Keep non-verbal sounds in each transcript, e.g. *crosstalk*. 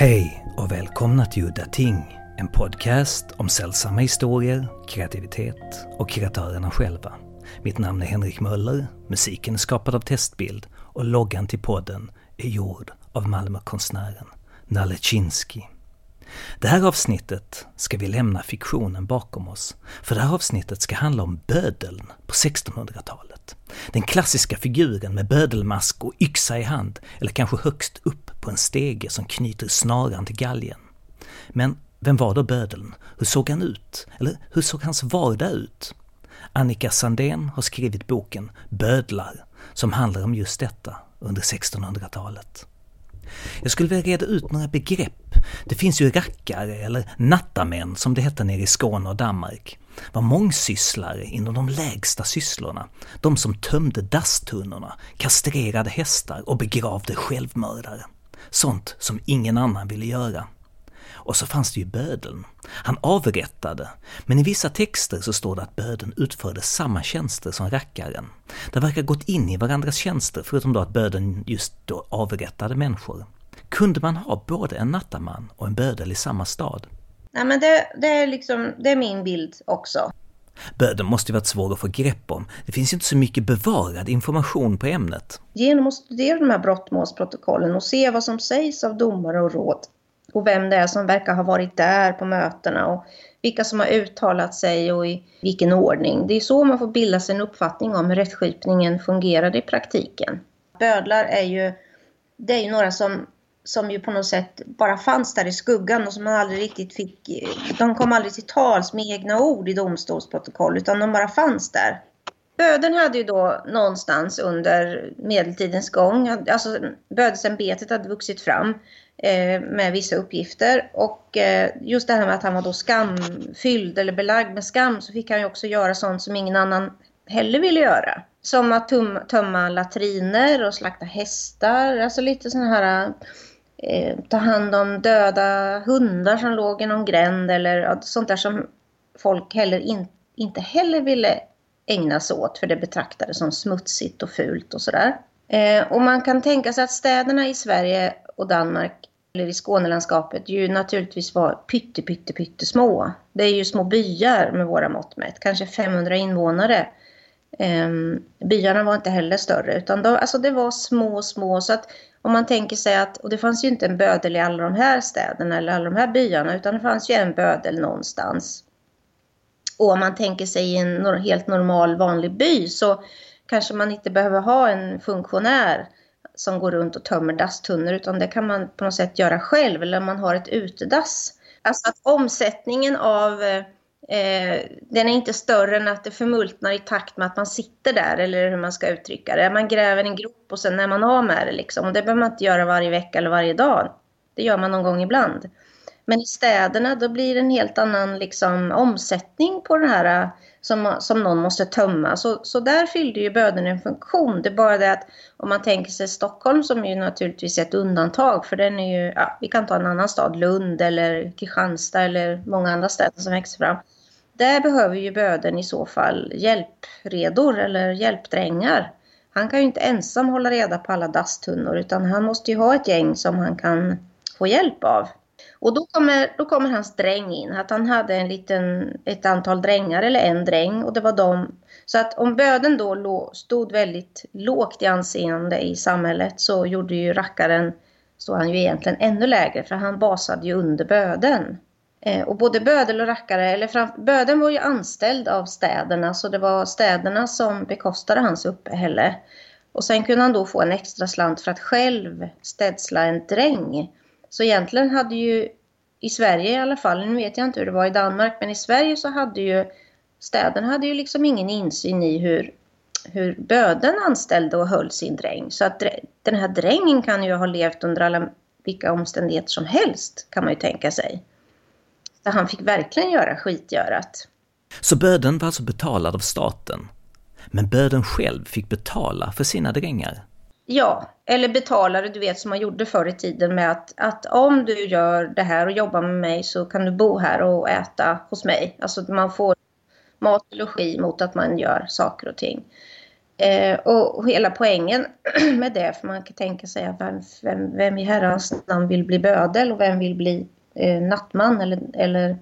Hej och välkomna till Udda Ting, en podcast om sällsamma historier, kreativitet och kreatörerna själva. Mitt namn är Henrik Möller, musiken är skapad av Testbild och loggan till podden är gjord av Malmökonstnären Nalle Chinsky. Det här avsnittet ska vi lämna fiktionen bakom oss, för det här avsnittet ska handla om bödeln på 1600-talet. Den klassiska figuren med bödelmask och yxa i hand, eller kanske högst upp på en stege som knyter snaran till galgen. Men vem var då bödeln? Hur såg han ut? Eller hur såg hans vardag ut? Annika Sandén har skrivit boken Bödlar, som handlar om just detta under 1600-talet. Jag skulle vilja reda ut några begrepp. Det finns ju rackare, eller nattamän som det hette nere i Skåne och Danmark. Var mångsysslare inom de lägsta sysslorna. De som tömde dasstunnorna, kastrerade hästar och begravde självmördare. Sånt som ingen annan ville göra. Och så fanns det ju bödeln. Han avrättade, men i vissa texter så står det att bödeln utförde samma tjänster som rackaren. Det verkar gått in i varandras tjänster, förutom då att bödeln just då avrättade människor. Kunde man ha både en nattaman och en bödel i samma stad? Nej men det, det, är liksom, det är min bild också. Bödeln måste ju varit svår att få grepp om. Det finns ju inte så mycket bevarad information på ämnet. Genom att studera de här brottmålsprotokollen och se vad som sägs av domare och råd och vem det är som verkar ha varit där på mötena och vilka som har uttalat sig och i vilken ordning. Det är så man får bilda sig en uppfattning om hur rättskipningen fungerade i praktiken. Bödlar är ju, det är ju några som, som ju på något sätt bara fanns där i skuggan och som man aldrig riktigt fick, de kom aldrig till tals med egna ord i domstolsprotokoll utan de bara fanns där. Böden hade ju då någonstans under medeltidens gång, alltså bödesämbetet hade vuxit fram eh, med vissa uppgifter och eh, just det här med att han var då skamfylld eller belagd med skam så fick han ju också göra sånt som ingen annan heller ville göra. Som att tömma latriner och slakta hästar, alltså lite sådana här eh, eh, ta hand om döda hundar som låg i någon gränd eller sånt där som folk heller in, inte heller ville ägna sig åt för det betraktades som smutsigt och fult och sådär. Eh, och man kan tänka sig att städerna i Sverige och Danmark eller i Skånelandskapet ju naturligtvis var pytte, pytte, pytte små. Det är ju små byar med våra mått mätt, kanske 500 invånare. Ehm, byarna var inte heller större utan de, alltså det var små, små så att om man tänker sig att, och det fanns ju inte en bödel i alla de här städerna eller alla de här byarna utan det fanns ju en bödel någonstans. Och om man tänker sig i en helt normal vanlig by så kanske man inte behöver ha en funktionär som går runt och tömmer dasstunnor utan det kan man på något sätt göra själv eller man har ett utedass. Alltså att omsättningen av eh, eh, den är inte större än att det förmultnar i takt med att man sitter där eller hur man ska uttrycka det. Man gräver en grop och sen är man av med det liksom. Och det behöver man inte göra varje vecka eller varje dag. Det gör man någon gång ibland. Men i städerna då blir det en helt annan liksom, omsättning på den här som, som någon måste tömma. Så, så där fyllde ju böden en funktion. Det är bara det att om man tänker sig Stockholm som är ju naturligtvis ett undantag för den är ju, ja, vi kan ta en annan stad, Lund eller Kristianstad eller många andra städer som växer fram. Där behöver ju böden i så fall hjälpredor eller hjälpdrängar. Han kan ju inte ensam hålla reda på alla dasstunnor utan han måste ju ha ett gäng som han kan få hjälp av. Och då kommer, då kommer hans dräng in, att han hade en liten, ett antal drängar eller en dräng och det var de. Så att om böden då stod väldigt lågt i anseende i samhället så gjorde ju rackaren, stod han ju egentligen ännu lägre för han basade ju under böden. Eh, och både bödel och rackare, eller fram, böden var ju anställd av städerna så det var städerna som bekostade hans uppehälle. Och sen kunde han då få en extra slant för att själv städsla en dräng. Så egentligen hade ju i Sverige i alla fall, nu vet jag inte hur det var i Danmark, men i Sverige så hade ju städerna hade ju liksom ingen insyn i hur, hur böden anställde och höll sin dräng. Så att den här drängen kan ju ha levt under alla vilka omständigheter som helst kan man ju tänka sig. Så han fick verkligen göra skitgörat. Så böden var alltså betalad av staten? Men böden själv fick betala för sina drängar? Ja, eller betalare, du vet som man gjorde förr i tiden med att, att om du gör det här och jobbar med mig så kan du bo här och äta hos mig. Alltså man får mat och logi mot att man gör saker och ting. Eh, och hela poängen *clears throat* med det, för man kan tänka sig att vem, vem, vem i herrans namn vill bli bödel och vem vill bli eh, nattman eller, eller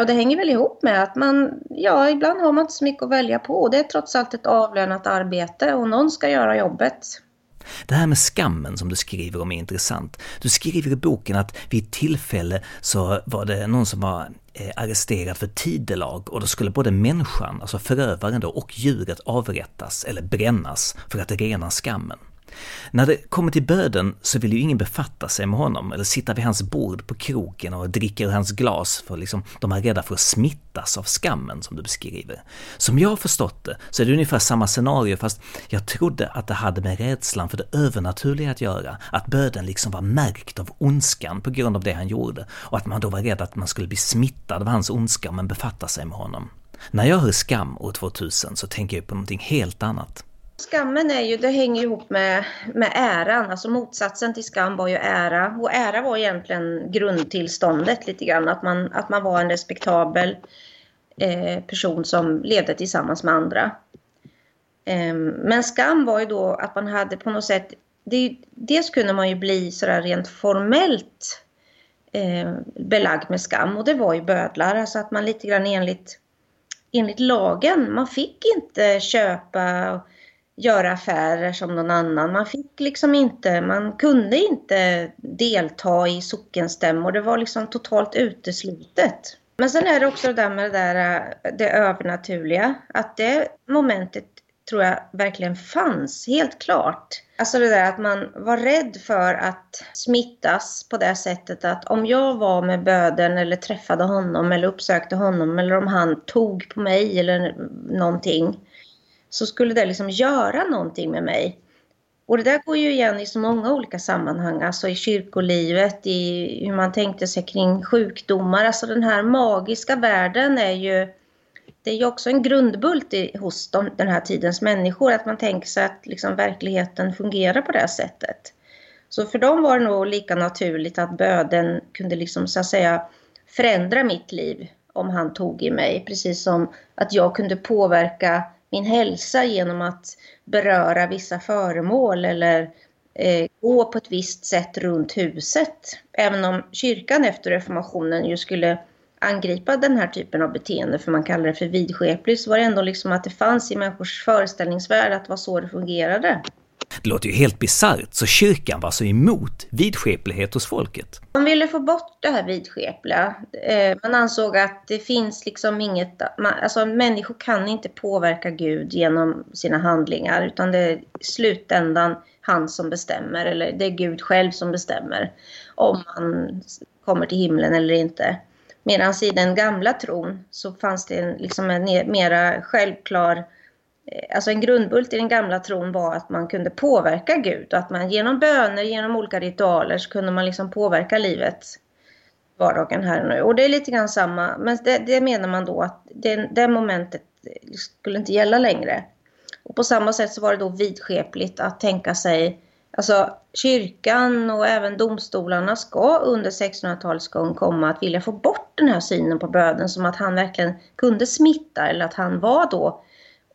och det hänger väl ihop med att man, ja, ibland har man inte så mycket att välja på. Det är trots allt ett avlönat arbete och någon ska göra jobbet. Det här med skammen som du skriver om är intressant. Du skriver i boken att vid ett tillfälle så var det någon som var eh, arresterad för tidelag och då skulle både människan, alltså förövaren då, och djuret avrättas eller brännas för att rena skammen. När det kommer till böden så vill ju ingen befatta sig med honom eller sitta vid hans bord på kroken och dricka ur hans glas för liksom, de är rädda för att smittas av skammen som du beskriver. Som jag har förstått det så är det ungefär samma scenario fast jag trodde att det hade med rädslan för det övernaturliga att göra, att böden liksom var märkt av ondskan på grund av det han gjorde och att man då var rädd att man skulle bli smittad av hans ondska om man sig med honom. När jag hör skam år 2000 så tänker jag på någonting helt annat. Skammen är ju, det hänger ihop med, med äran, alltså motsatsen till skam var ju ära. Och ära var egentligen grundtillståndet lite grann, att man, att man var en respektabel eh, person som levde tillsammans med andra. Eh, men skam var ju då att man hade på något sätt, det, dels kunde man ju bli sådär rent formellt eh, belagd med skam och det var ju bödlar, alltså att man lite grann enligt, enligt lagen, man fick inte köpa göra affärer som någon annan. Man fick liksom inte, man kunde inte delta i sockenstämmor. Det var liksom totalt uteslutet. Men sen är det också det där med det, där, äh, det övernaturliga. Att det momentet tror jag verkligen fanns, helt klart. Alltså det där att man var rädd för att smittas på det sättet att om jag var med böden eller träffade honom eller uppsökte honom eller om han tog på mig eller någonting så skulle det liksom göra någonting med mig. Och det där går ju igen i så många olika sammanhang, alltså i kyrkolivet, i hur man tänkte sig kring sjukdomar. Alltså den här magiska världen är ju, det är ju också en grundbult i, hos de, den här tidens människor, att man tänker sig att liksom verkligheten fungerar på det här sättet. Så för dem var det nog lika naturligt att böden kunde liksom så att säga förändra mitt liv om han tog i mig, precis som att jag kunde påverka min hälsa genom att beröra vissa föremål eller eh, gå på ett visst sätt runt huset. Även om kyrkan efter reformationen ju skulle angripa den här typen av beteende, för man kallar det för vidskepligt, så var det ändå liksom att det fanns i människors föreställningsvärld att det var så det fungerade. Det låter ju helt bisarrt, så kyrkan var så emot vidskeplighet hos folket. Man ville få bort det här vidskepliga. Eh, man ansåg att det finns liksom inget, alltså människor kan inte påverka Gud genom sina handlingar, utan det är i slutändan han som bestämmer, eller det är Gud själv som bestämmer om man kommer till himlen eller inte. Medan i den gamla tron så fanns det en, liksom en mera självklar Eh, Eh, alltså en grundbult i den gamla tron var att man kunde påverka Gud och att man genom böner, genom olika ritualer så kunde man liksom påverka livet, vardagen här och nu. Och det är lite grann samma, men det, det menar man då att det, det momentet skulle inte gälla längre. Och på samma sätt så var det då vidskepligt att tänka sig, alltså kyrkan och även domstolarna ska under 1600-talets gång komma att vilja få bort den här synen på böden som att han verkligen kunde smitta eller att han var då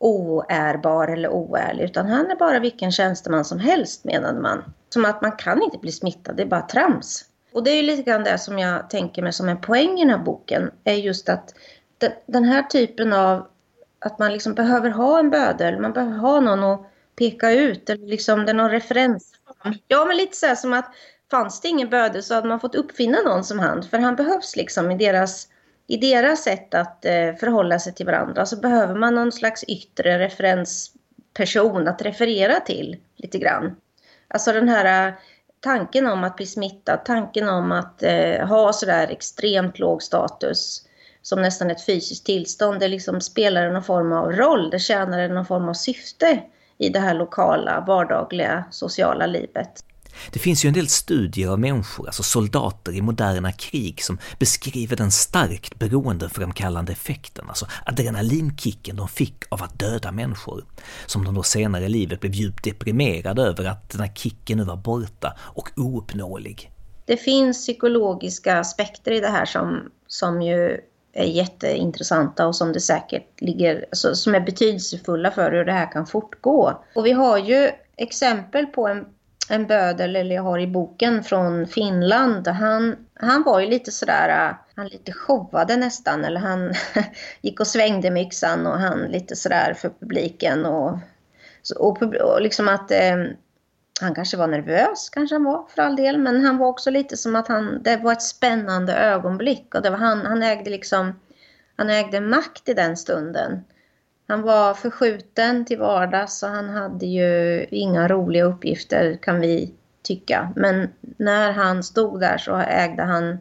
oärbar eller oärlig utan han är bara vilken tjänsteman som helst menade man. Som att man kan inte bli smittad, det är bara trams. Och det är ju lite grann det som jag tänker mig som en poäng i den här boken är just att den här typen av att man liksom behöver ha en bödel, man behöver ha någon att peka ut eller liksom det är någon referens. Ja men lite så här som att fanns det ingen bödel så hade man fått uppfinna någon som han för han behövs liksom i deras i deras sätt att eh, förhålla sig till varandra så behöver man någon slags yttre referensperson att referera till lite grann. Alltså den här eh, tanken om att bli smittad, tanken om att eh, ha sådär extremt låg status som nästan ett fysiskt tillstånd, det liksom spelar någon form av roll, det tjänar någon form av syfte i det här lokala, vardagliga, sociala livet. Det finns ju en del studier av människor, alltså soldater i moderna krig, som beskriver den starkt beroendeframkallande effekten, alltså adrenalinkicken de fick av att döda människor, som de då senare i livet blev djupt deprimerade över att den här kicken nu var borta och ouppnåelig. Det finns psykologiska aspekter i det här som, som ju är jätteintressanta och som det säkert ligger, alltså, som är betydelsefulla för hur det här kan fortgå. Och vi har ju exempel på en, en bödel, eller jag har i boken från Finland. Han, han var ju lite sådär, äh, han lite showade nästan, eller han *laughs* gick och svängde med yxan och han lite sådär för publiken och, och, och liksom att eh, han kanske var nervös, kanske han var för all del, men han var också lite som att han, det var ett spännande ögonblick och det var han, han ägde liksom, han ägde makt i den stunden. Han var förskjuten till vardags och han hade ju inga roliga uppgifter kan vi tycka. Men när han stod där så ägde han,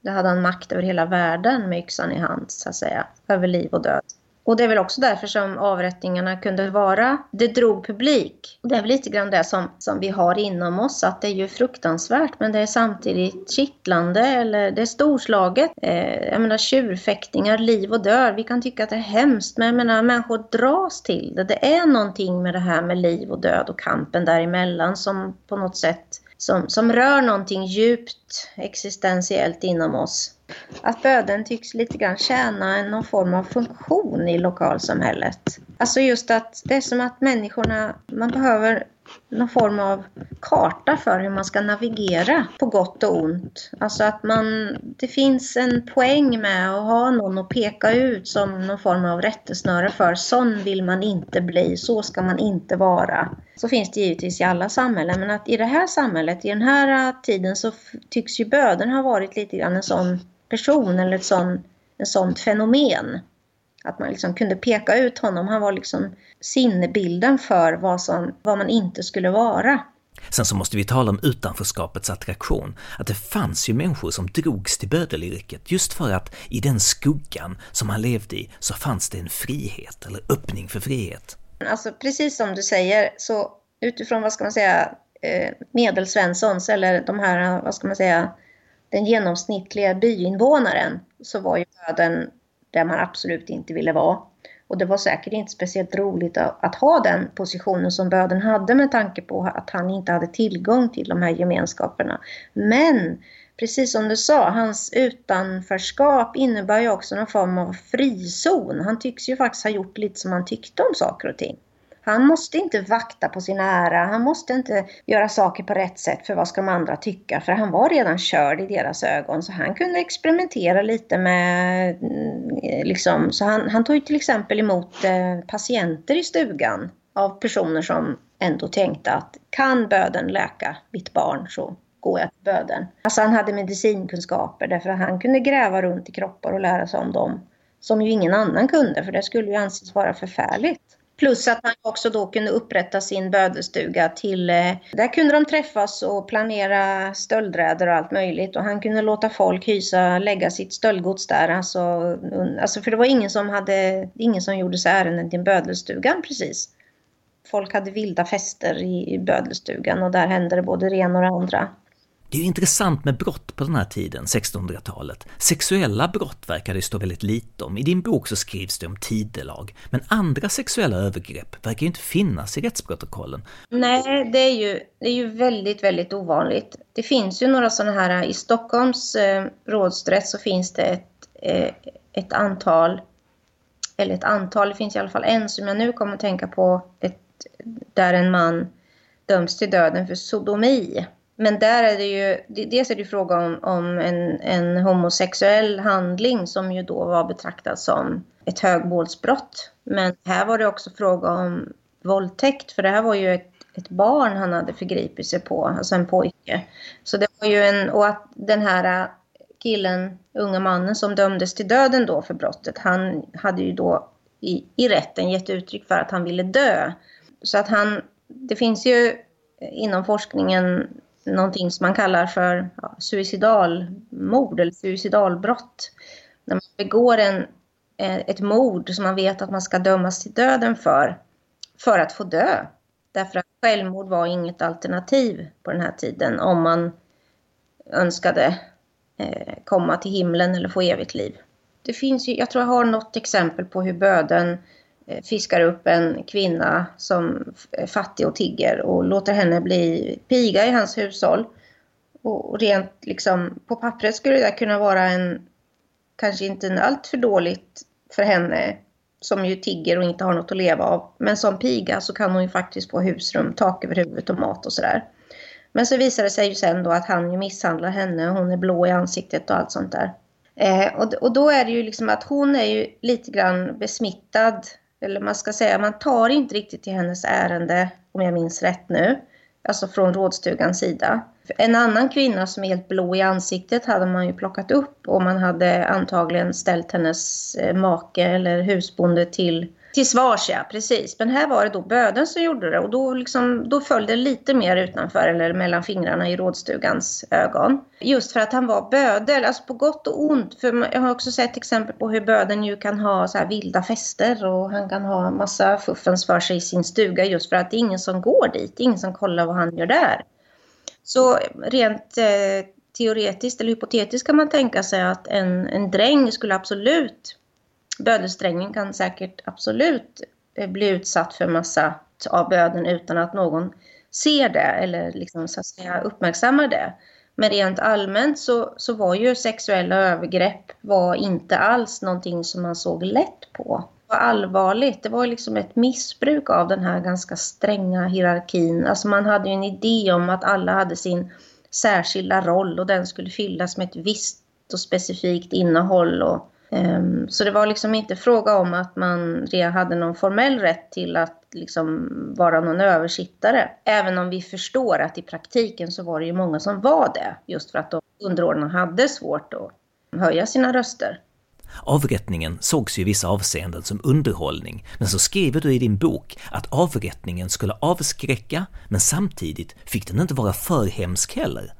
då hade han makt över hela världen med yxan i hand så att säga, över liv och död. Och det är väl också därför som avrättningarna kunde vara, det drog publik. Och det är väl lite grann det som, som vi har inom oss, att det är ju fruktansvärt men det är samtidigt kittlande eller det är storslaget. Eh, jag menar tjurfäktningar, liv och död, vi kan tycka att det är hemskt men jag menar människor dras till det. Det är någonting med det här med liv och död och kampen däremellan som på något sätt som, som rör någonting djupt existentiellt inom oss att böden tycks lite grann tjäna någon form av funktion i lokalsamhället. Alltså just att det är som att människorna, man behöver någon form av karta för hur man ska navigera på gott och ont. Alltså att man, det finns en poäng med att ha någon att peka ut som någon form av rättesnöre för. Sån vill man inte bli, så ska man inte vara. Så finns det givetvis i alla samhällen, men att i det här samhället, i den här tiden så tycks ju böden ha varit lite grann en sån person eller ett sån, en sånt fenomen. Att man liksom kunde peka ut honom. Han var liksom sinnebilden för vad, som, vad man inte skulle vara. Sen så måste vi tala om utanförskapets attraktion, att det fanns ju människor som drogs till bödelyrket just för att i den skuggan som han levde i så fanns det en frihet, eller öppning för frihet. Alltså precis som du säger, så utifrån vad ska man säga, eh, medelsvenssons eller de här, vad ska man säga, den genomsnittliga byinvånaren så var ju döden där man absolut inte ville vara. Och det var säkert inte speciellt roligt att ha den positionen som böden hade med tanke på att han inte hade tillgång till de här gemenskaperna. Men precis som du sa, hans utanförskap innebär ju också någon form av frizon. Han tycks ju faktiskt ha gjort lite som han tyckte om saker och ting. Han måste inte vakta på sin ära, han måste inte göra saker på rätt sätt för vad ska de andra tycka, för han var redan körd i deras ögon. Så han kunde experimentera lite med, mm, liksom, så han, han tog till exempel emot eh, patienter i stugan av personer som ändå tänkte att kan böden läka mitt barn så går jag till böden. Alltså han hade medicinkunskaper därför att han kunde gräva runt i kroppar och lära sig om dem som ju ingen annan kunde för det skulle ju anses vara förfärligt. Plus att han också då kunde upprätta sin bödestuga till, eh, där kunde de träffas och planera stöldräder och allt möjligt. Och han kunde låta folk hysa, lägga sitt stöldgods där. Alltså, alltså för det var ingen som, hade, ingen som gjorde sig ärenden till bödelstugan precis. Folk hade vilda fester i, i bödelstugan och där hände det både det ena och det andra. Det är ju intressant med brott på den här tiden, 1600-talet. Sexuella brott verkar det stå väldigt lite om. I din bok så skrivs det om tidelag, men andra sexuella övergrepp verkar ju inte finnas i rättsprotokollen. Nej, det är ju, det är ju väldigt, väldigt ovanligt. Det finns ju några sådana här, i Stockholms eh, rådsrätt så finns det ett, eh, ett antal, eller ett antal, det finns i alla fall en som jag nu kommer att tänka på, ett, där en man döms till döden för sodomi. Men där är det ju, dels är det fråga om, om en, en homosexuell handling som ju då var betraktad som ett högmålsbrott. Men här var det också fråga om våldtäkt, för det här var ju ett, ett barn han hade förgripit sig på, alltså en pojke. Så det var ju en, och att den här killen, unga mannen som dömdes till döden då för brottet, han hade ju då i, i rätten gett uttryck för att han ville dö. Så att han, det finns ju inom forskningen någonting som man kallar för ja, suicidalmord eller suicidalbrott. När man begår en, eh, ett mord som man vet att man ska dömas till döden för, för att få dö. Därför att självmord var inget alternativ på den här tiden om man önskade eh, komma till himlen eller få evigt liv. Det finns ju, jag tror jag har något exempel på hur böden Eh, Eh, fiskar upp en kvinna som är fattig och tigger och låter henne bli piga i hans hushåll. Och rent liksom, på pappret skulle det kunna vara en kanske inte allt för dåligt för henne som ju tigger och inte har något att leva av. Men som piga så kan hon ju faktiskt få husrum, tak över huvudet och mat och sådär. Men så visar det sig ju sen då att han ju misshandlar henne, hon är blå i ansiktet och allt sånt där. Eh, och, och då är det ju liksom att hon är ju lite grann besmittad, eller man ska säga, man tar inte riktigt till hennes ärende, om jag minns rätt nu, alltså från rådstugans sida. En annan kvinna som är helt blå i ansiktet hade man ju plockat upp och man hade antagligen ställt hennes eh, make eller husbonde till till svars, ja. Precis. Men här var det då böden som gjorde det och då, liksom, då föll det lite mer utanför eller mellan fingrarna i rådstugans ögon. Just för att han var bödel, alltså på gott och ont. För jag har också sett exempel på hur böden ju kan ha så här vilda fester och han kan ha massa fuffens för sig i sin stuga just för att det är ingen som går dit, ingen som kollar vad han gör där. Så rent eh, teoretiskt eller hypotetiskt kan man tänka sig att en, en dräng skulle absolut bödelsträngen kan säkert absolut eh, bli utsatt för massa av böden utan att någon ser det eller liksom, så att säga, uppmärksammar det. Men rent allmänt så, så var ju sexuella övergrepp var inte alls någonting som man såg lätt på. Det var allvarligt. Det var liksom ett missbruk av den här ganska stränga hierarkin. Alltså man hade ju en idé om att alla hade sin särskilda roll och den skulle fyllas med ett visst och specifikt innehåll. Och Ehm, så det var liksom inte fråga om att man hade någon formell rätt till att liksom vara någon översittare. Även om vi förstår att i praktiken så var det ju många som var det. Just för att de underordnade hade svårt att höja sina röster. Avrättningen sågs ju i vissa avseenden som underhållning, men så skriver du i din bok att avrättningen skulle avskräcka, men samtidigt fick den inte vara för hemsk heller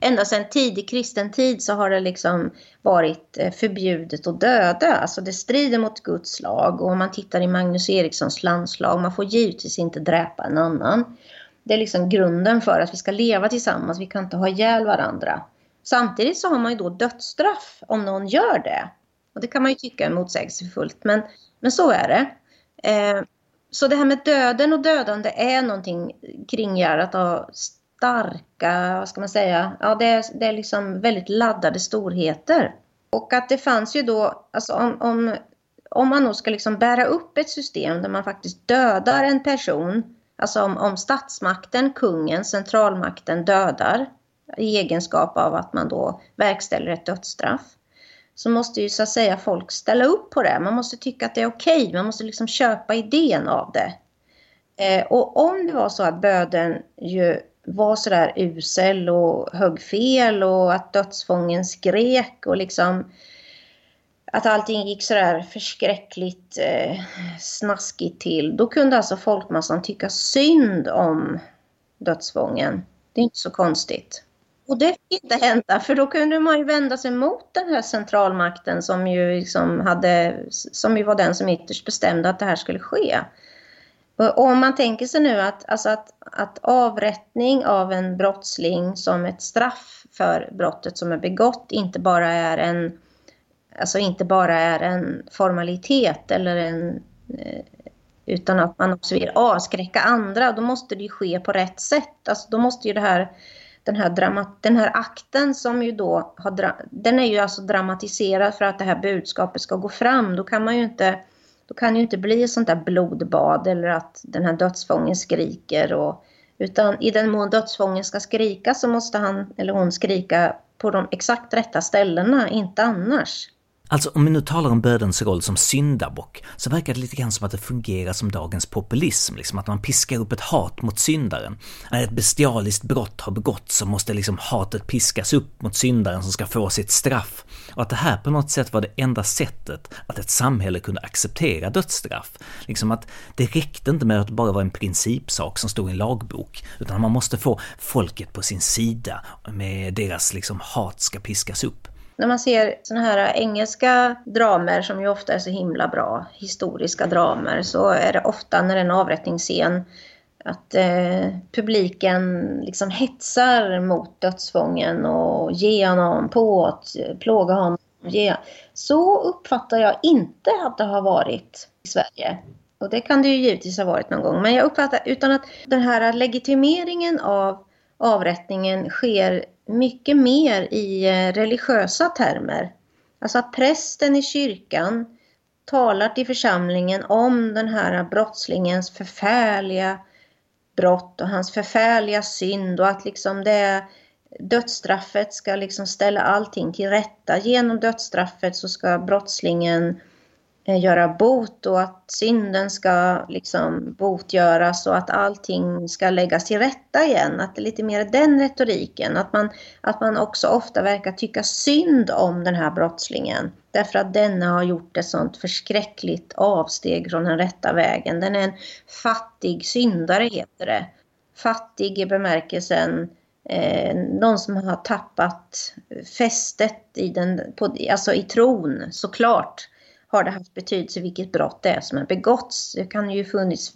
ända sedan tidig kristen tid så har det liksom varit eh, förbjudet att döda. Alltså det strider mot Guds lag och om man tittar i Magnus Erikssons landslag, man får givetvis inte dräpa en annan. Det är liksom grunden för att vi ska leva tillsammans, vi kan inte ha ihjäl varandra. Samtidigt så har man ju då dödsstraff om någon gör det. Och det kan man ju tycka är motsägelsefullt, men, men så är det. Eh, så det här med döden och dödande är någonting kringgärdat av starka, vad ska man säga, ja det är, det är liksom väldigt laddade storheter. Och att det fanns ju då, alltså om, om, om man nog ska liksom bära upp ett system där man faktiskt dödar en person, alltså om, om statsmakten, kungen, centralmakten dödar i egenskap av att man då verkställer ett dödsstraff så måste ju så att säga folk ställa upp på det. Man måste tycka att det är okej, okay. man måste liksom köpa idén av det. Eh, och om det var så att böden ju var sådär usel och högg fel och att dödsfången skrek och liksom att allting gick sådär förskräckligt eh, snaskigt till. Då kunde alltså folkmassan tycka synd om dödsfången. Det är inte så konstigt. Och det fick inte hända för då kunde man ju vända sig mot den här centralmakten som ju, liksom hade, som ju var den som ytterst bestämde att det här skulle ske. Och om man tänker sig nu att, alltså att, att avrättning av en brottsling som ett straff för brottet som är begått inte bara är en, alltså inte bara är en formalitet eller en, eh, utan att man också vill avskräcka andra, då måste det ju ske på rätt sätt. Alltså då måste ju det här, den, här dramat, den här akten som ju då har, den är ju alltså dramatiserad för att det här budskapet ska gå fram. Då kan man ju inte då kan det ju inte bli ett sånt där blodbad eller att den här dödsfången skriker. Och, utan i den mån dödsfången ska skrika så måste han eller hon skrika på de exakt rätta ställena, inte annars. Alltså om vi nu talar om bödens roll som syndabock, så verkar det lite grann som att det fungerar som dagens populism, liksom att man piskar upp ett hat mot syndaren. När ett bestialiskt brott har begåtts så måste liksom hatet piskas upp mot syndaren som ska få sitt straff. Och att det här på något sätt var det enda sättet att ett samhälle kunde acceptera dödsstraff. Liksom att det räckte inte med att det bara var en principsak som stod i en lagbok, utan man måste få folket på sin sida med deras liksom hat ska piskas upp när man ser såna här engelska dramer som ju ofta är så himla bra, historiska dramer, så är det ofta när en avrättningsscen att eh, publiken liksom hetsar mot dödsfången och ger honom på, plåga honom. Ge. Så uppfattar jag inte att det har varit i Sverige. Och det kan det ju givetvis ha varit någon gång. Men jag uppfattar utan att den här legitimeringen av avrättningen sker mycket mer i eh, religiösa termer. Alltså att prästen i kyrkan talar till församlingen om den här brottslingens förfärliga brott och hans förfärliga synd och att liksom det dödsstraffet ska liksom ställa allting till rätta. Genom dödsstraffet så ska brottslingen Eh, Eh, göra bot och att synden ska liksom botgöras och att allting ska läggas till rätta igen. Att det är lite mer den retoriken. Att man, att man också ofta verkar tycka synd om den här brottslingen. Därför att denna har gjort ett sånt förskräckligt avsteg från den rätta vägen. Den är en fattig syndare heter det. Fattig i bemärkelsen eh, någon som har tappat fästet i, den, på, alltså i tron såklart har det haft betydelse vilket brott det är som har begåtts. Det kan ju funnits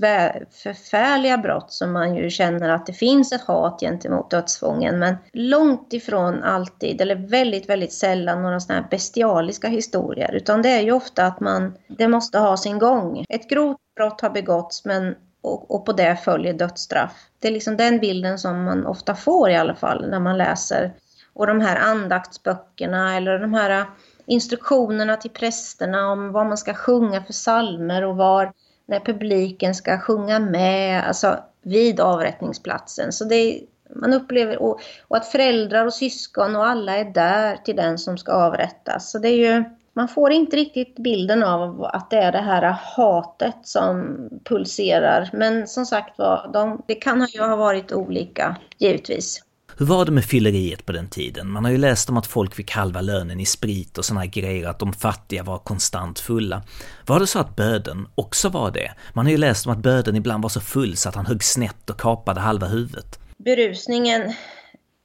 förfärliga brott som man ju känner att det finns ett hat gentemot dödsfången men långt ifrån alltid eller väldigt väldigt sällan några sådana här bestialiska historier utan det är ju ofta att man, det måste ha sin gång. Ett grovt brott har begåtts men och, och på det följer dödsstraff. Det är liksom den bilden som man ofta får i alla fall när man läser och de här andaktsböckerna eller de här instruktionerna till prästerna om vad man ska sjunga för salmer och var när publiken ska sjunga med, alltså vid avrättningsplatsen. Så det man upplever, och, och, att föräldrar och syskon och alla är där till den som ska avrättas. Så det är ju, man får inte riktigt bilden av att det är det här hatet som pulserar. Men som sagt var, de, det kan ju ha varit olika, givetvis. Hur var det med fylleriet på den tiden? Man har ju läst om att folk fick halva lönen i sprit och såna här grejer, att de fattiga var konstant fulla. Var det så att böden också var det? Man har ju läst om att böden ibland var så full så att han högg snett och kapade halva huvudet. Berusningen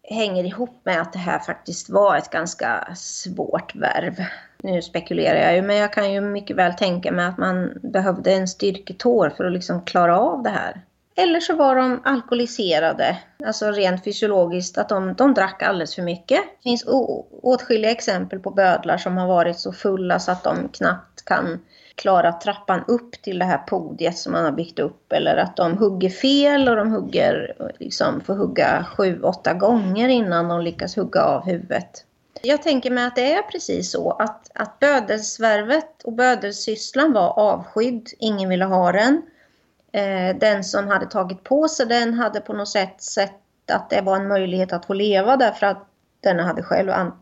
hänger ihop med att det här faktiskt var ett ganska svårt värv. Nu spekulerar jag ju, men jag kan ju mycket väl tänka mig att man behövde en styrketår för att liksom klara av det här. Eller så var de alkoholiserade, alltså rent fysiologiskt, att de, de drack alldeles för mycket. Det finns åtskilliga exempel på bödlar som har varit så fulla så att de knappt kan klara trappan upp till det här podiet som man har byggt upp. Eller att de hugger fel och de hugger, liksom, får hugga sju, åtta gånger innan de lyckas hugga av huvudet. Jag tänker mig att det är precis så att, att bödelsvärvet och bödelsysslan var avskydd. Ingen ville ha den. Eh, den som hade tagit på sig den hade på något sätt sett att det var en möjlighet att få leva därför att den hade själv an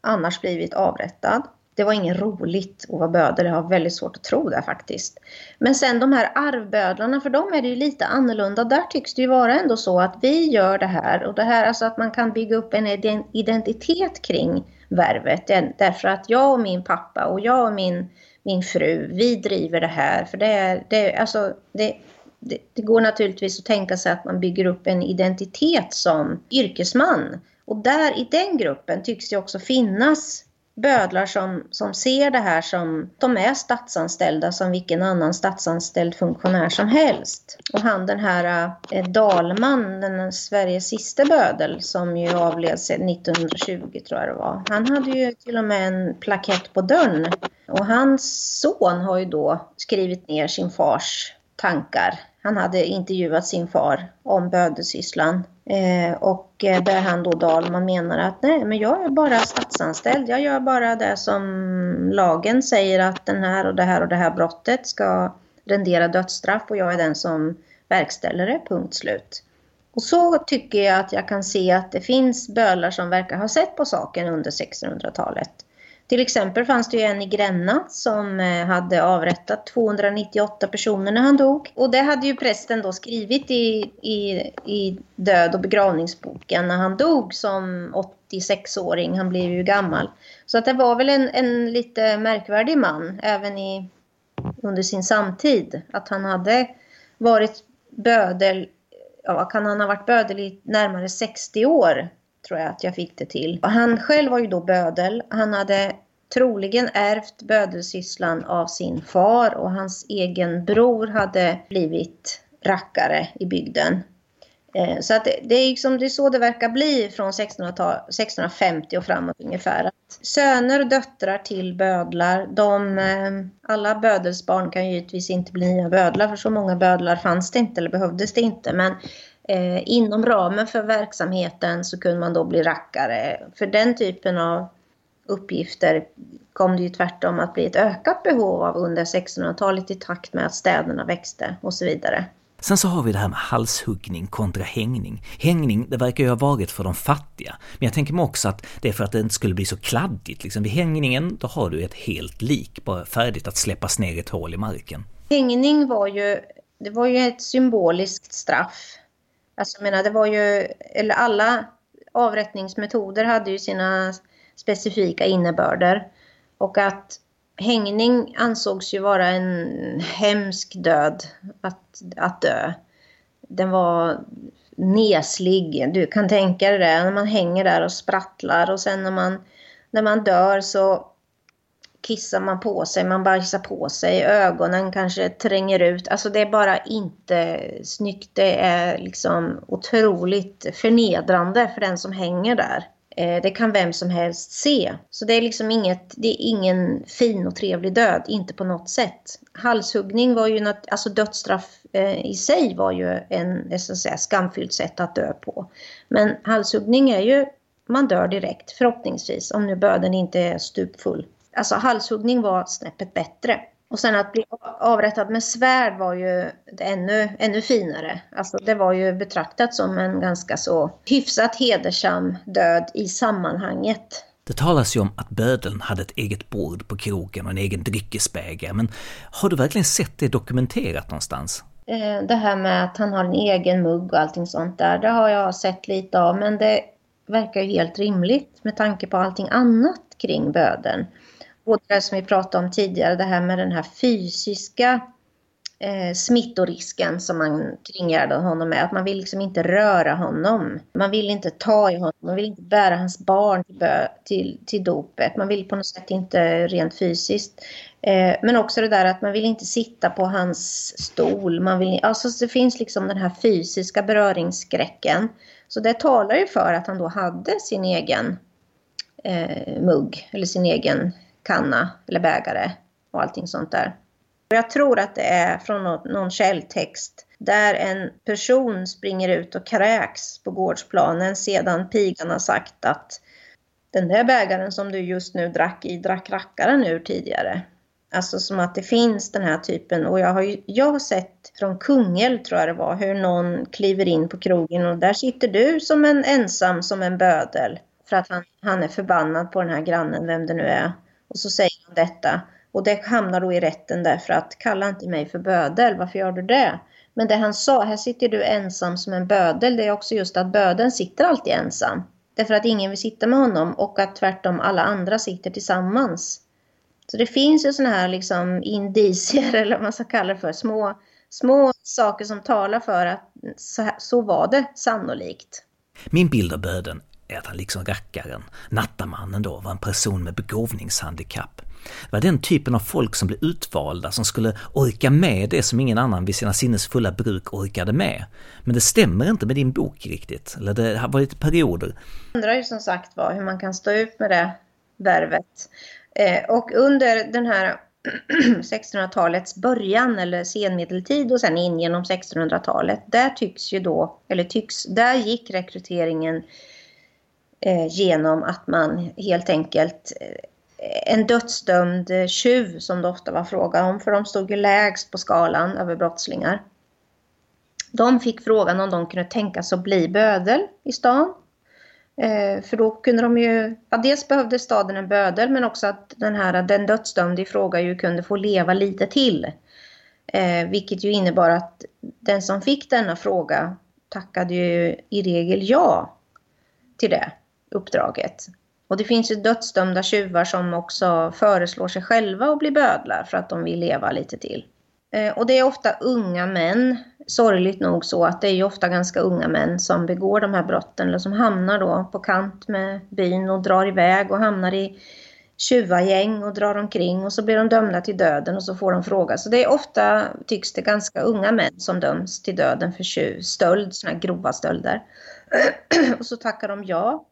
annars blivit avrättad. Det var inget roligt att vara bödel, jag har väldigt svårt att tro det faktiskt. Men sen de här arvbödlarna, för dem är det ju lite annorlunda. Där tycks det ju vara ändå så att vi gör det här och det här, alltså att man kan bygga upp en identitet kring värvet. Därför att jag och min pappa och jag och min min fru, vi driver det här. För det, är, det, alltså, det, det, det, går naturligtvis att tänka sig att man bygger upp en identitet som yrkesman. Och där i den gruppen tycks det också finnas bödlar som, som ser det här som de är statsanställda som vilken annan statsanställd funktionär som helst. Och han den här eh, Dalman, den Sveriges sista bödel som ju avled 1920 tror jag det var. Han hade ju till och med en plakett på dörren. Och hans son har ju då skrivit ner sin fars tankar. Han hade intervjuat sin far om bödesysslan Eh, och eh, där han då Dahlman menar att nej men jag är bara statsanställd. Jag gör bara det som lagen säger att den här och det här och det här brottet ska rendera dödsstraff och jag är den som verkställer det, punkt slut. Och så tycker jag att jag kan se att det finns bölar som verkar ha sett på saken under 1600-talet. Till exempel fanns det ju en i Gränna som eh, hade avrättat 298 personer när han dog. Och det hade ju prästen då skrivit i, i, i död och begravningsboken när han dog som 86-åring. Han blev ju gammal. Så att det var väl en, en lite märkvärdig man även i, under sin samtid. Att han hade varit bödel, ja kan han ha varit bödel i närmare 60 år tror jag att jag fick det till. Han själv var ju då bödel. Han hade troligen ärvt bödelsysslan av sin far och hans egen bror hade blivit rackare i bygden. Eh, så att det, det, är liksom, det är så det verkar bli från 1650 och framåt ungefär. Att söner och döttrar till bödlar, de, eh, alla bödelsbarn kan ju givetvis inte bli nya bödlar för så många bödlar fanns det inte eller behövdes det inte. Men eh, inom ramen för verksamheten så kunde man då bli rackare. För den typen av uppgifter kom det ju tvärtom att bli ett ökat behov av under 1600-talet i takt med att städerna växte och så vidare. Sen så har vi det här med halshuggning kontra hängning. Hängning, det verkar ju ha varit för de fattiga. Men jag tänker mig också att det är för att det inte skulle bli så kladdigt. Liksom vid hängningen, då har du ett helt lik, bara färdigt att släppas ner i ett hål i marken. Hängning var ju, det var ju ett symboliskt straff. Alltså jag menar, det var ju, eller alla avrättningsmetoder hade ju sina specifika innebörder. Och att hängning ansågs ju vara en hemsk död att, att dö. Den var neslig. Du kan tänka dig det när man hänger där och sprattlar och sen när man, när man dör så kissar man på sig, man bajsar på sig, ögonen kanske tränger ut. Alltså det är bara inte snyggt. Det är liksom otroligt förnedrande för den som hänger där. Eh, det kan vem som helst se. Så det är liksom inget, det är ingen fin och trevlig död, inte på något sätt. Halshuggning var ju något, alltså dödsstraff eh, i sig var ju en så att säga, skamfyllt sätt att dö på. Men halshuggning är ju, man dör direkt förhoppningsvis, om nu böden inte är stupfull. Alltså halshuggning var snäppet bättre. Och sen att bli avrättad med svärd var ju ännu, ännu finare. Alltså det var ju betraktat som en ganska så hyfsat hedersam död i sammanhanget. Det talas ju om att bödeln hade ett eget bord på kroken och en egen dryckesbägare, men har du verkligen sett det dokumenterat någonstans? Eh, det här med att han har en egen mugg och allting sånt där, det har jag sett lite av, men det verkar ju helt rimligt med tanke på allting annat kring böden både det som vi pratade om tidigare, det här med den här fysiska eh, smittorisken som man kringgärdar honom med. Att man vill liksom inte röra honom. Man vill inte ta i honom. Man vill inte bära hans barn till, till, till dopet. Man vill på något sätt inte rent fysiskt. Eh, men också det där att man vill inte sitta på hans stol. Man vill, alltså det finns liksom den här fysiska beröringsskräcken. Så det talar ju för att han då hade sin egen eh, mugg eller sin egen kanna eller bägare och allting sånt där. Jag tror att det är från någon källtext där en person springer ut och kräks på gårdsplanen sedan pigan har sagt att den där bägaren som du just nu drack i drack rackaren ur tidigare. Alltså som att det finns den här typen och jag har ju, jag har sett från Kungälv tror jag det var hur någon kliver in på krogen och där sitter du som en ensam som en bödel för att han, han är förbannad på den här grannen, vem det nu är. Och så säger han detta. Och det hamnar då i rätten därför att kalla inte mig för bödel, varför gör du det? Men det han sa, här sitter du ensam som en bödel, det är också just att bödeln sitter alltid ensam. Därför att ingen vill sitta med honom och att tvärtom alla andra sitter tillsammans. Så det finns ju sådana här liksom indicier, *laughs* eller vad man ska kalla det för, små, små saker som talar för att så, så var det sannolikt. Min bild av böden är att han liksom rackaren, nattamannen då, var en person med begåvningshandikapp. Det var den typen av folk som blev utvalda som skulle orka med det som ingen annan vid sina sinnesfulla bruk orkade med. Men det stämmer inte med din bok riktigt, eller det har varit perioder. Jag undrar ju som sagt var hur man kan stå ut med det värvet. Eh, och under den här *clears throat* 1600-talets början eller senmedeltid och sen in genom 1600-talet, där tycks ju då, eller tycks, där gick rekryteringen Eh, genom att man helt enkelt eh, en dödsdömd tjuv som det ofta var fråga om, för de stod ju lägst på skalan över brottslingar. De fick frågan om de kunde tänka sig att bli bödel i stan. Eh, för då kunde de ju, ja, dels behövde staden en bödel men också att den här, den dödsdömde i fråga ju kunde få leva lite till. Eh, vilket ju innebar att den som fick denna fråga tackade ju i regel ja till det uppdraget. Och det finns ju dödsdömda tjuvar som också föreslår sig själva att bli bödlar för att de vill leva lite till. Eh, och det är ofta unga män, sorgligt nog så att det är ju ofta ganska unga män som begår de här brotten eller som hamnar då på kant med byn och drar iväg och hamnar i tjuvagäng och drar omkring och så blir de dömda till döden och så får de fråga. Så det är ofta, tycks det, ganska unga män som döms till döden för tjuv, stöld, sådana här grova stölder. *clears throat* och så tackar de ja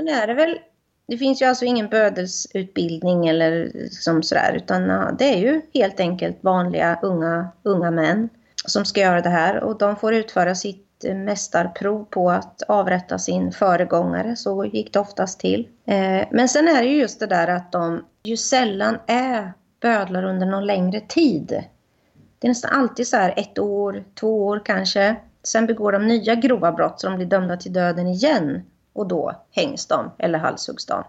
Sen är det väl, det finns ju alltså ingen bödelsutbildning eller liksom sådär utan det är ju helt enkelt vanliga unga, unga män som ska göra det här och de får utföra sitt mästarprov på att avrätta sin föregångare. Så gick det oftast till. Eh, men sen är det ju just det där att de ju sällan är bödlar under någon längre tid. Det är nästan alltid så här ett år, två år kanske. Sen begår de nya grova brott så de blir dömda till döden igen. Och då hängs de eller halshuggs de.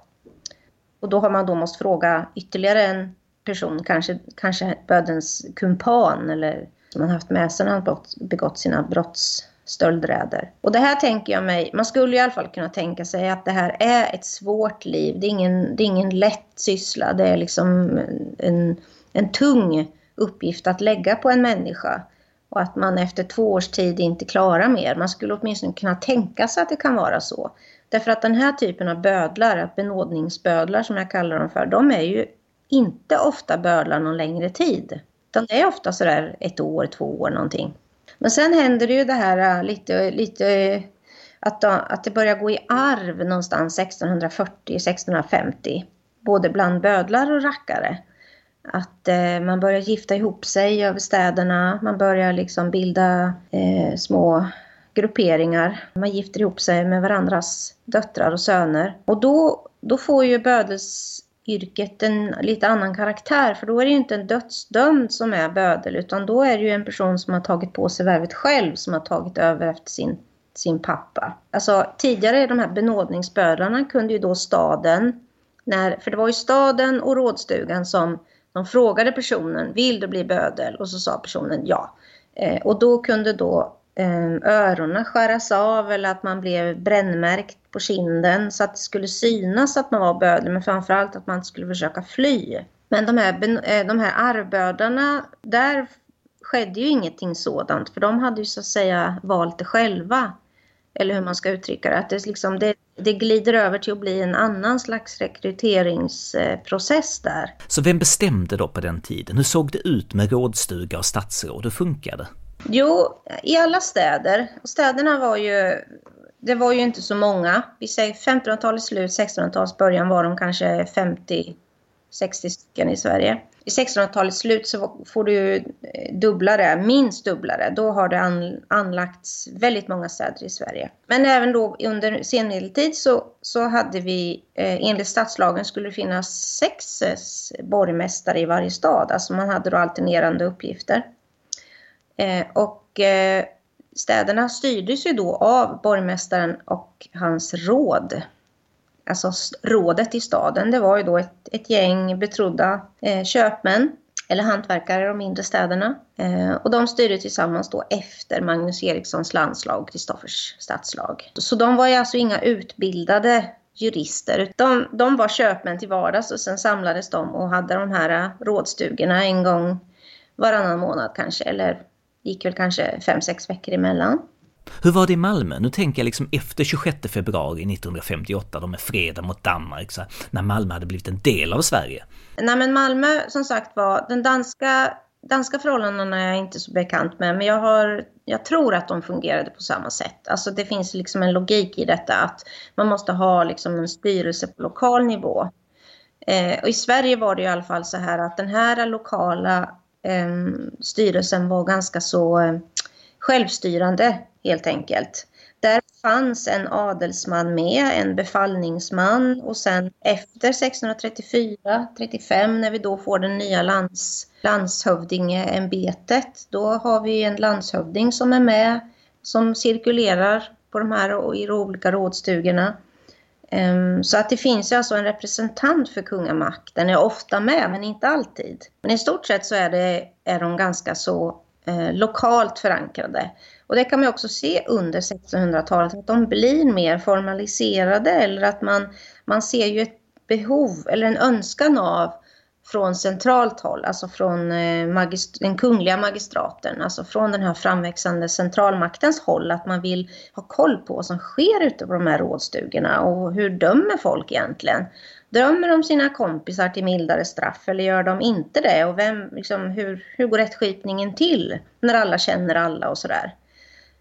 Och då har man då måste fråga ytterligare en person, kanske, kanske bödens kumpan eller som man haft med sig när han begått sina brottsstöldräder. Och det här tänker jag mig, man skulle i alla fall kunna tänka sig att det här är ett svårt liv. Det är ingen, det är ingen lätt syssla, det är liksom en, en tung uppgift att lägga på en människa. Och att man efter två års tid inte klarar mer. Man skulle åtminstone kunna tänka sig att det kan vara så. Därför att den här typen av bödlar, benådningsbödlar som jag kallar dem för, de är ju inte ofta bödlar någon längre tid. Utan det är ofta sådär ett år, två år någonting. Men sen händer det ju det här äh, lite, lite att, att det börjar gå i arv någonstans 1640-1650. Både bland bödlar och rackare. Att eh, man börjar gifta ihop sig över städerna. Man börjar liksom bilda eh, små grupperingar. Man gifter ihop sig med varandras döttrar och söner. Och då, då får ju bödelsyrket en lite annan karaktär. För då är det ju inte en dödsdömd som är bödel. Utan då är det ju en person som har tagit på sig värvet själv. Som har tagit över efter sin, sin pappa. Alltså tidigare de här benådningsbödlarna kunde ju då staden. När, för det var ju staden och rådstugan som de frågade personen, vill du bli bödel? Och så sa personen ja. Eh, och då kunde då eh, öronen skäras av eller att man blev brännmärkt på kinden så att det skulle synas att man var bödel men framförallt att man skulle försöka fly. Men de här, eh, de här arvbödarna, där skedde ju ingenting sådant för de hade ju så att säga valt det själva. Eller hur man ska uttrycka det. Att det, liksom, det, det glider över till att bli en annan slags rekryteringsprocess där. Så vem bestämde då på den tiden? Hur såg det ut med rådstuga och stadsråd? Hur funkade? Jo, i alla städer. Städerna var ju, det var ju inte så många. Vi säger 1500-talets slut, 1600-talets början var de kanske 50 60 stycken i Sverige. I 1600-talets slut så får du eh, dubbla det, minst dubbla det. Då har det anlagts väldigt många städer i Sverige. Men även då under senmedeltid så, så hade vi, eh, enligt stadslagen skulle det finnas sex eh, borgmästare i varje stad. Alltså man hade då alternerande uppgifter. Eh, och eh, städerna styrdes ju då av borgmästaren och hans råd alltså rådet i staden, det var ju då ett, ett gäng betrodda eh, köpmän eller hantverkare i de mindre städerna. Eh, och de styrde tillsammans då efter Magnus Erikssons landslag och Kristoffers stadslag. Så de var ju alltså inga utbildade jurister. De, de var köpmän till vardags och sen samlades de och hade de här eh, rådstugorna en gång varannan månad kanske, eller gick väl kanske fem, sex veckor emellan. Hur var det i Malmö? Nu tänker jag liksom efter 26 februari 1958, då med freden mot Danmark, så när Malmö hade blivit en del av Sverige. Nej men Malmö, som sagt var, den danska, danska förhållandena är jag inte så bekant med, men jag, har, jag tror att de fungerade på samma sätt. Alltså det finns liksom en logik i detta att man måste ha liksom en styrelse på lokal nivå. Eh, och i Sverige var det i alla fall så här att den här lokala eh, styrelsen var ganska så eh, självstyrande helt enkelt. Där fanns en adelsman med, en befallningsman och sen efter 1634-35 när vi då får det nya lands, landshövdingeämbetet, då har vi en landshövding som är med, som cirkulerar på de här i olika rådstugorna. Ehm, så att det finns alltså en representant för kungamakten, är ofta med men inte alltid. Men i stort sett så är, det, är de ganska så eh, lokalt förankrade. Och det kan man också se under 1600-talet, att de blir mer formaliserade eller att man, man ser ju ett behov eller en önskan av från centralt håll, alltså från eh, den kungliga magistraten, alltså från den här framväxande centralmaktens håll, att man vill ha koll på vad som sker ute på de här rådstugorna och hur dömer folk egentligen? Dömer de sina kompisar till mildare straff eller gör de inte det? Och vem, liksom, hur, hur går rättskipningen till när alla känner alla och sådär?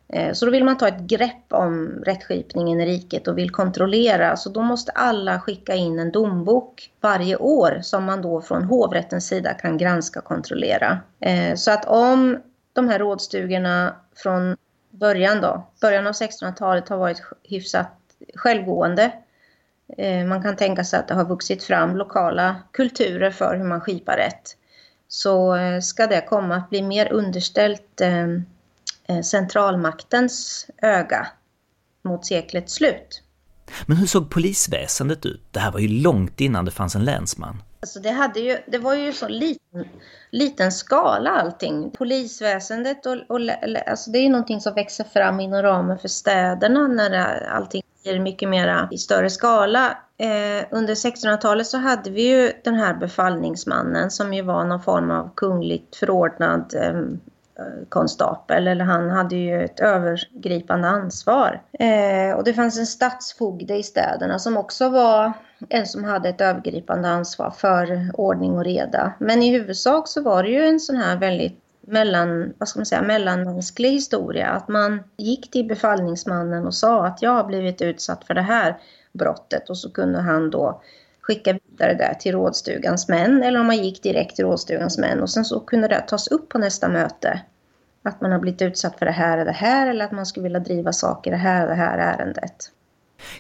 Eh, så då vill man ta ett grepp om rättskipningen i riket och vill kontrollera. Så då måste alla skicka in en dombok varje år som man då från hovrättens sida kan granska och kontrollera. Eh, så att om de här rådstugorna från början då. Början av 1600-talet har varit hyfsat självgående. Eh, man kan tänka sig att det har vuxit fram lokala kulturer för hur man skipar rätt. Så eh, ska det komma att bli mer underställt eh, centralmaktens öga mot seklets slut. Men hur såg polisväsendet ut? Det här var ju långt innan det fanns en länsman. Alltså det, hade ju, det var ju så liten, liten skala allting. Polisväsendet och, och alltså det är ju någonting som växer fram inom ramen för städerna när allting mycket mera i större skala. Eh, under 1600-talet så hade vi ju den här befallningsmannen som ju var någon form av kungligt förordnad eh, konstapel eller han hade ju ett övergripande ansvar. Eh, och det fanns en stadsfogde i städerna som också var en som hade ett övergripande ansvar för ordning och reda. Men i huvudsak så var det ju en sån här väldigt mellan, vad ska man säga, mellanmänsklig historia. Att man gick till befallningsmannen och sa att jag har blivit utsatt för det här brottet och så kunde han då skicka vidare det till rådstugans män eller om man gick direkt till rådstugans män och sen så kunde det tas upp på nästa möte. Att man har blivit utsatt för det här och det här eller att man skulle vilja driva saker i det här och det här ärendet.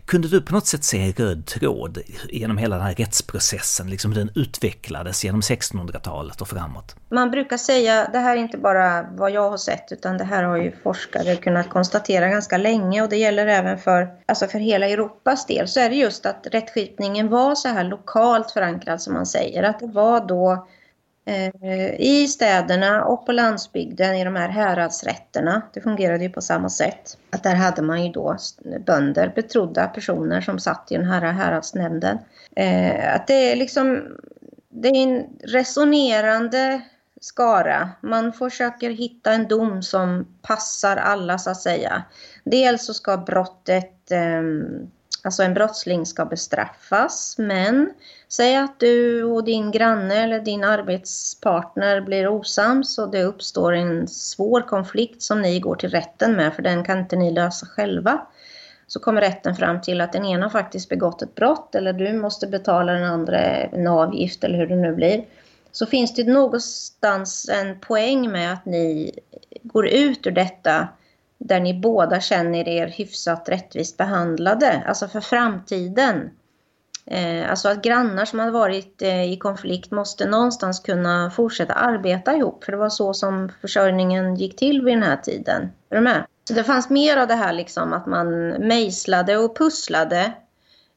Kunde du på något sätt se en röd tråd genom hela den här rättsprocessen, liksom hur den utvecklades genom 1600-talet och framåt? Man brukar säga, det här är inte bara vad jag har sett utan det här har ju forskare kunnat konstatera ganska länge och det gäller även för, alltså för hela Europas del, så är det just att rättskipningen var så här lokalt förankrad som man säger, att det var då Eh, i städerna och på landsbygden i de här häradsrätterna. Det fungerade ju på samma sätt. Att där hade man ju då bönder, betrodda personer som satt i den här häradsnämnden. Eh, att det är liksom, det är en resonerande skara. Man försöker hitta en dom som passar alla så att säga. Dels så ska brottet ehm, Alltså en brottsling ska bestraffas men säg att du och din granne eller din arbetspartner blir osams och det uppstår en svår konflikt som ni går till rätten med för den kan inte ni lösa själva. Så kommer rätten fram till att den ena faktiskt begått ett brott eller du måste betala den andra en avgift eller hur det nu blir. Så finns det någonstans en poäng med att ni går ut ur detta där ni båda känner er hyfsat rättvist behandlade, alltså för framtiden. Eh, alltså att grannar som har varit eh, i konflikt måste någonstans kunna fortsätta arbeta ihop, för det var så som försörjningen gick till vid den här tiden. Är du med? Så det fanns mer av det här liksom att man mejslade och pusslade.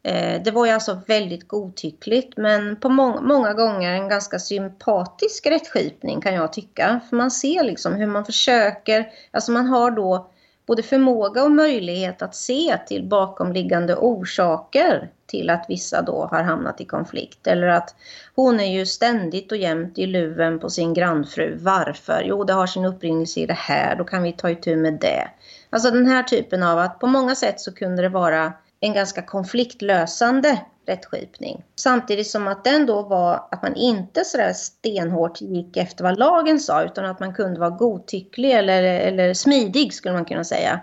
Eh, det var ju alltså väldigt godtyckligt men på må många gånger en ganska sympatisk rättskipning kan jag tycka. För man ser liksom hur man försöker, alltså man har då både förmåga och möjlighet att se till bakomliggande orsaker till att vissa då har hamnat i konflikt. Eller att hon är ju ständigt och jämt i luven på sin grannfru. Varför? Jo, det har sin upprinnelse i det här. Då kan vi ta itu med det. Alltså den här typen av att på många sätt så kunde det vara en ganska konfliktlösande rättskipning. Samtidigt som att den då var att man inte sådär stenhårt gick efter vad lagen sa utan att man kunde vara godtycklig eller, eller smidig skulle man kunna säga.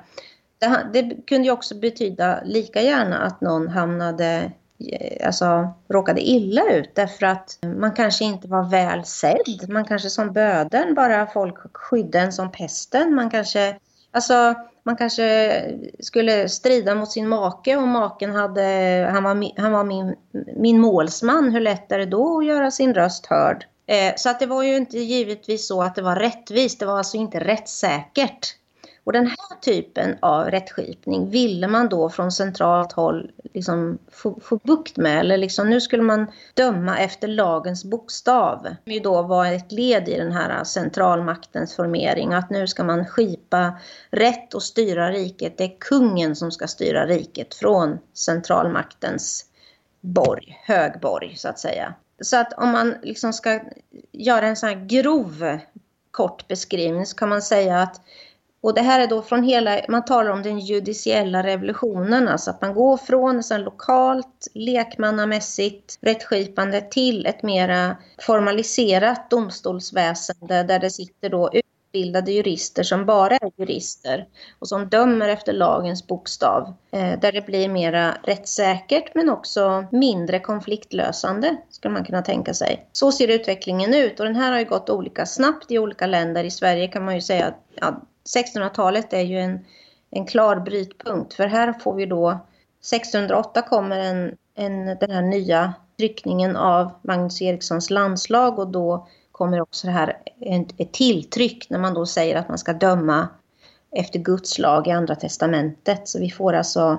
Det, det kunde ju också betyda lika gärna att någon hamnade eh, alltså råkade illa ut därför att man kanske inte var väl sedd. Man kanske som böden bara folk skydde en som pesten. Man kanske, alltså man kanske skulle strida mot sin make och maken hade, han var, han var min, min målsman. Hur lätt är det då att göra sin röst hörd? Eh, så att det var ju inte givetvis så att det var rättvist. Det var alltså inte rättssäkert. Och den här typen av rättskipning ville man då från centralt håll liksom få, få bukt med. Eller liksom, nu skulle man döma efter lagens bokstav. Det ju då var ett led i den här centralmaktens formering. Att nu ska man skipa rätt och styra riket. Det är kungen som ska styra riket från centralmaktens borg, högborg så att säga. Så att om man liksom ska göra en sån här grov kort beskrivning så kan man säga att och det här är då från hela, man talar om den judiciella revolutionen, alltså att man går från så lokalt, lekmannamässigt rättskipande till ett mera formaliserat domstolsväsende där det sitter då utbildade jurister som bara är jurister och som dömer efter lagens bokstav. Eh, där det blir mera rättssäkert men också mindre konfliktlösande skulle man kunna tänka sig. Så ser utvecklingen ut och den här har ju gått olika snabbt i olika länder. I Sverige kan man ju säga att ja, 1600-talet är ju en, en klar brytpunkt för här får vi då 1608 kommer en, en, den här nya tryckningen av Magnus Erikssons landslag och då kommer också det här ett, tilltryck när man då säger att man ska döma efter Guds lag i Andra Testamentet. Så vi får alltså,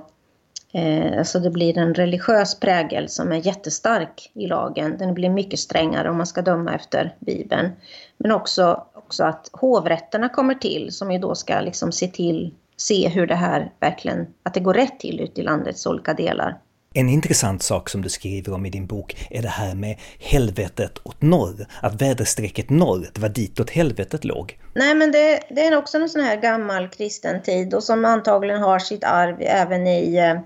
eh, alltså det blir en religiös prägel som är jättestark i lagen. Den blir mycket strängare om man ska döma efter Bibeln. Men också, också att hovrätterna kommer till som ju då ska liksom se till se hur det här verkligen, att det går rätt till ute i landets olika delar. En intressant sak som du skriver om i din bok är det här med helvetet åt norr. Att väderstrecket norr, det var ditåt helvetet låg. Nej men det, det är också en sån här gammal kristen tid och som antagligen har sitt arv även i eh,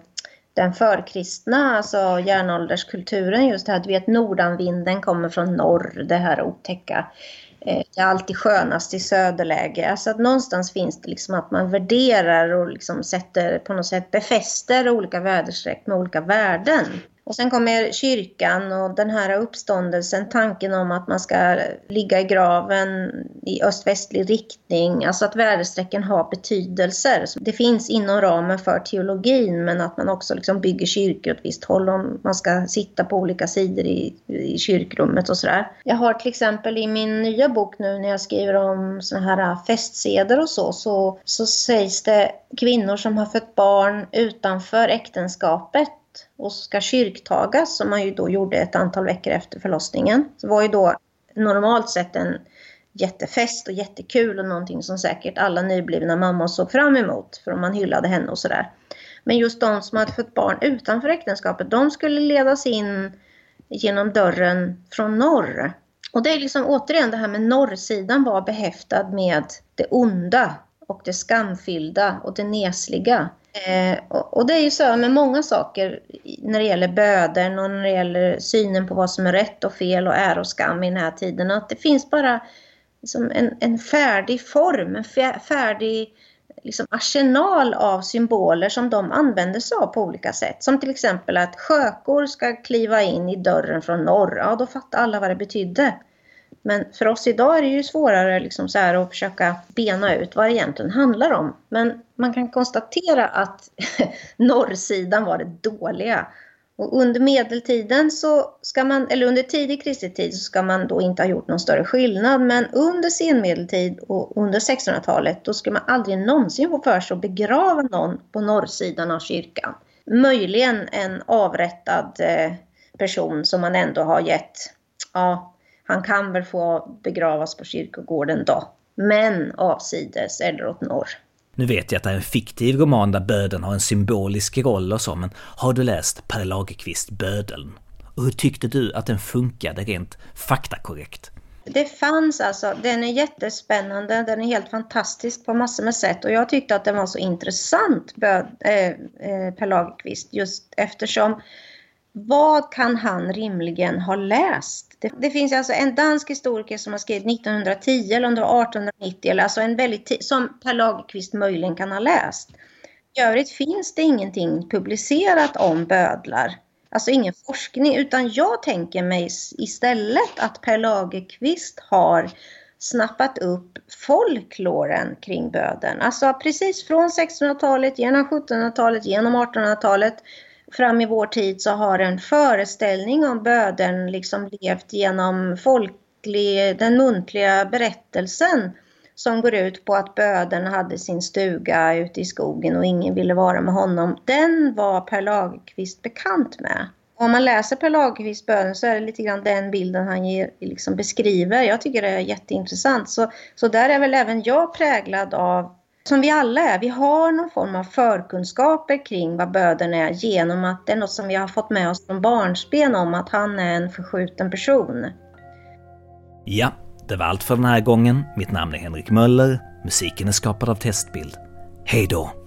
den förkristna, alltså järnålderskulturen. Just det här, du vet nordanvinden kommer från norr, det här otäcka Eh, Eh, det är alltid skönast i söderläge. Alltså att någonstans finns det liksom att man värderar och liksom sätter på något sätt befäster olika väderstreck med olika värden. Och sen kommer kyrkan och den här uppståndelsen, tanken om att man ska ligga i graven i öst-västlig riktning, alltså att väderstrecken har betydelser. Det finns inom ramen för teologin men att man också liksom bygger kyrkor åt visst håll om man ska sitta på olika sidor i, i kyrkrummet och sådär. Jag har till exempel i min nya bok nu när jag skriver om såna här festseder och så, så, så sägs det kvinnor som har fött barn utanför äktenskapet och ska kyrktagas som man ju då gjorde ett antal veckor efter förlossningen. Så var ju då normalt sett en jättefest och jättekul och någonting som säkert alla nyblivna mammor såg fram emot för om man hyllade henne och sådär. Men just de som hade fått barn utanför äktenskapet, de skulle ledas in genom dörren från norr. Och det är liksom återigen det här med norrsidan var behäftad med det onda och det skamfyllda och det nesliga. Eh, och, och, det är ju så med många saker när det gäller böden och när det gäller synen på vad som är rätt och fel och är och skam i den här tiden. Att det finns bara liksom en, en färdig form, en färdig liksom arsenal av symboler som de använder sig av på olika sätt. Som till exempel att sjökor ska kliva in i dörren från norr. Ja, då fattar alla vad det betydde. Men för oss idag är det ju svårare liksom så här att försöka bena ut vad det egentligen handlar om. Men man kan konstatera att *laughs* norrsidan var det dåliga. Och under medeltiden så ska man, eller under tidig kristlig tid så ska man då inte ha gjort någon större skillnad. Men under senmedeltid och under 1600-talet då skulle man aldrig någonsin få för sig att begrava någon på norrsidan av kyrkan. Möjligen en avrättad eh, person som man ändå har gett ja, han kan väl få begravas på kyrkogården då. Men avsides eller åt norr. Nu vet jag att det är en fiktiv roman där bödeln har en symbolisk roll och så, men har du läst Per Lagerkvist Bödeln? Och hur tyckte du att den funkade rent faktakorrekt? Det fanns alltså, den är jättespännande, den är helt fantastisk på massor med sätt och jag tyckte att den var så intressant, Böd, äh, äh, Per Lagerkvist, just eftersom vad kan han rimligen ha läst? Det, det, finns alltså en dansk historiker som har skrivit 1910 eller om det var 1890, eller alltså en väldigt som Per Lagerkvist möjligen kan ha läst. I övrigt finns det ingenting publicerat om bödlar. Alltså ingen forskning, utan jag tänker mig istället att Per Lagerkvist har snappat upp folkloren kring böden. Alltså precis från 1600-talet, genom 1700-talet, genom 1800-talet fram i vår tid så har en föreställning om böden liksom levt genom folklig, den muntliga berättelsen som går ut på att böden hade sin stuga ute i skogen och ingen ville vara med honom. Den var Per Lagerkvist bekant med. Om man läser Per Lagerkvists böden så är det lite grann den bilden han ger, liksom beskriver. Jag tycker det är jätteintressant. Så, så där är väl även jag präglad av som vi alla är. Vi har någon form av förkunskaper kring vad böden är genom att det är något som vi har fått med oss från barnsben om att han är en förskjuten person. Ja, det var allt för den här gången. Mitt namn är Henrik Möller. Musiken är skapad av Testbild. Hej då!